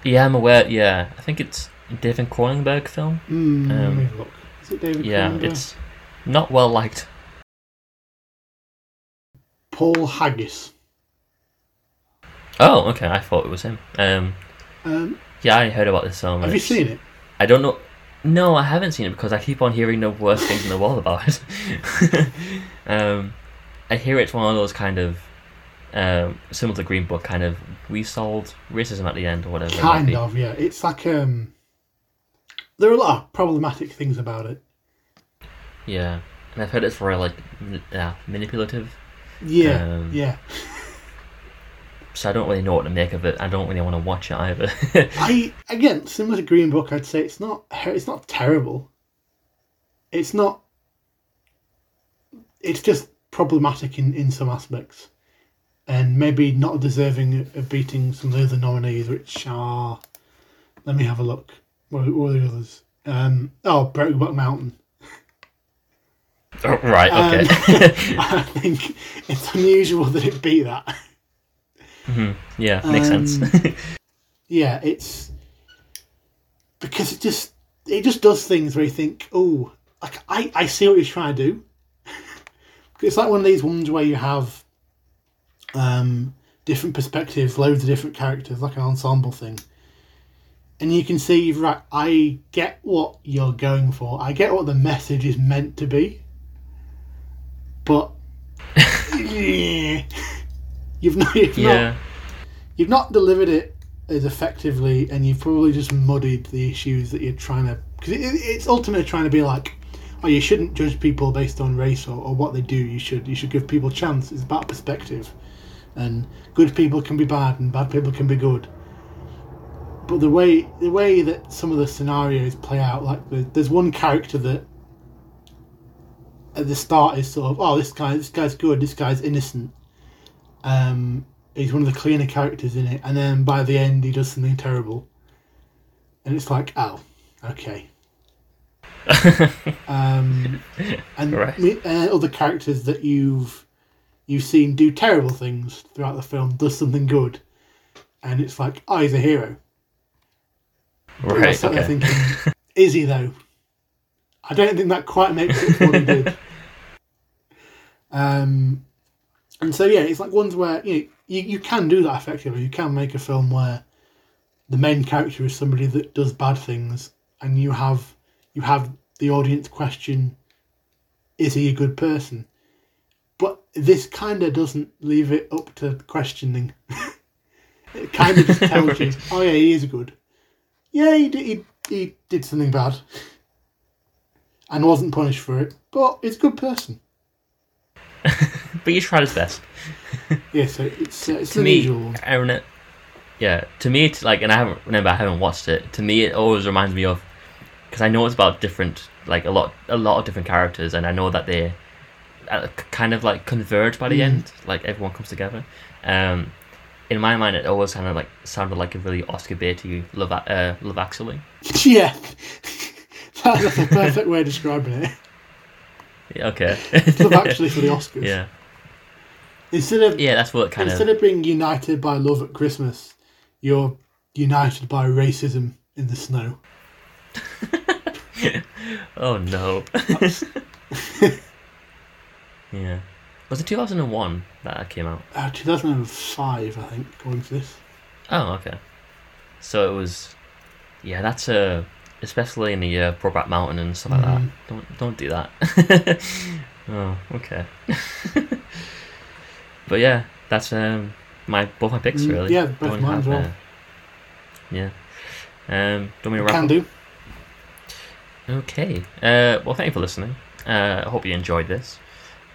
Yeah, I'm aware. Yeah, I think it's a David Cronenberg film. Mm, let Um, me look. Is it David Yeah, Cronenberg? it's not well liked. Paul Haggis. Oh, okay. I thought it was him. Um, Um, yeah, I heard about this film. have you seen it? I don't know. No, I haven't seen it because I keep on hearing the worst things in the world about it. um, I hear it's one of those kind of um, similar to Green Book, kind of we solved racism at the end or whatever. Kind of, yeah. It's like um, there are a lot of problematic things about it. Yeah, and I've heard it's very like yeah, manipulative. Yeah, Um, yeah. So I don't really know what to make of it. I don't really want to watch it either. I again, similar to Green Book, I'd say it's not it's not terrible. It's not. It's just problematic in, in some aspects, and maybe not deserving of beating some of the other nominees, which are. Let me have a look. What are, what are the others? Um, oh, Brokeback Mountain. Oh, right. Um, Okay. I think it's unusual that it beat that. Hmm. yeah, makes sense. Um, yeah, it's because it just it just does things where you think, oh, like I, I see what you're trying to do. it's like one of these ones where you have um, different perspectives, loads of different characters, like an ensemble thing. And you can see, right, I get what you're going for. I get what the message is meant to be. But yeah, you've not, you've not yeah. you've not delivered it as effectively, and you've probably just muddied the issues that you're trying to. Because it, it's ultimately trying to be like, oh, you shouldn't judge people based on race or, or what they do. You should you should give people a chance. It's about perspective, and good people can be bad and bad people can be good. But the way the way that some of the scenarios play out, like the, there's one character that at the start is sort of, oh, this guy this guy's good, this guy's innocent. Um, he's one of the cleaner characters in it, and then by the end he does something terrible, and it's like, oh, okay. um, and Right. me- uh, other characters that you've you've seen do terrible things throughout the film does something good, and it's like, oh, he's a hero. Right. Okay. thinking, is he though? I don't think that quite makes it for what he did. Um, and so yeah, it's like ones where you know you, you can do that effectively. You can make a film where the main character is somebody that does bad things, and you have you have the audience question, is he a good person? But this kind of doesn't leave it up to questioning. it kind of just tells you, oh yeah, he is good. Yeah, he did, he, he did something bad and wasn't punished for it, but he's a good person. But you tried his best. Yeah, so it's uh, it's to me, unusual one. I rem- yeah, to me, it's like, and I haven't remember I haven't watched it. To me, it always reminds me of because I know it's about different, like a lot, a lot of different characters, and I know that they kind of like converge by the Mm. end, like everyone comes together. Um, in my mind, it always kind of like sounded like a really Oscar baity Love, uh, Love Actually. yeah, that's the perfect way of describing it. Yeah, Okay. Love Actually for the Oscars. yeah, Instead of yeah, that's what kind instead of. of being united by love at Christmas, you're united by racism in the snow. Oh no. Yeah, was it two thousand and one that that came out? Uh, 2005, I think, according to this. Oh, okay. So it was, yeah. That's a especially in the uh, Brokeback Mountain and stuff like that. Mhm. Don't don't do that. oh, okay. but yeah, that's um my both my picks Mm, really. yeah, both mine as well. uh, yeah. Um, don't we wrap Can up? do. Okay. Uh, well, thank you for listening. Uh, I hope you enjoyed this.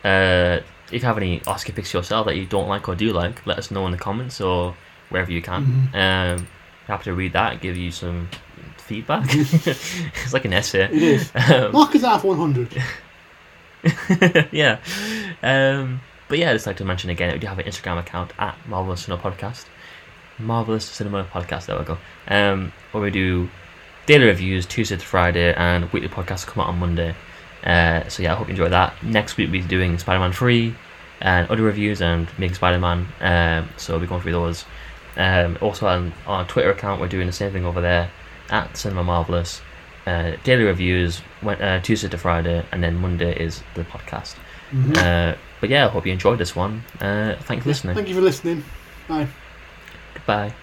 Uh, if you have any Oscar picks yourself that you don't like or do like, let us know in the comments or wherever you can. Mm-hmm. Um, happy to read that and give you some feedback. it's like an essay. It is. Um, Mark is out of 100. yeah. Um, but yeah, I'd just like to mention again, we do have an Instagram account at Marvelous Cinema Podcast. Marvelous Cinema Podcast, there we go. Um, where we do daily reviews Tuesday to Friday and weekly podcasts come out on Monday. Uh, so yeah, I hope you enjoy that. Next week we'll be doing Spider Man 3 and other reviews and making Spider Man. Um, so we'll be going through those. Um, also on, on our Twitter account, we're doing the same thing over there at Cinema Marvelous. Uh, daily reviews went uh, Tuesday to Friday, and then Monday is the podcast. Mhm. Uh, but yeah, I hope you enjoyed this one. Uh, thanks for Yeah, listening. Thank you for listening. Bye. Goodbye.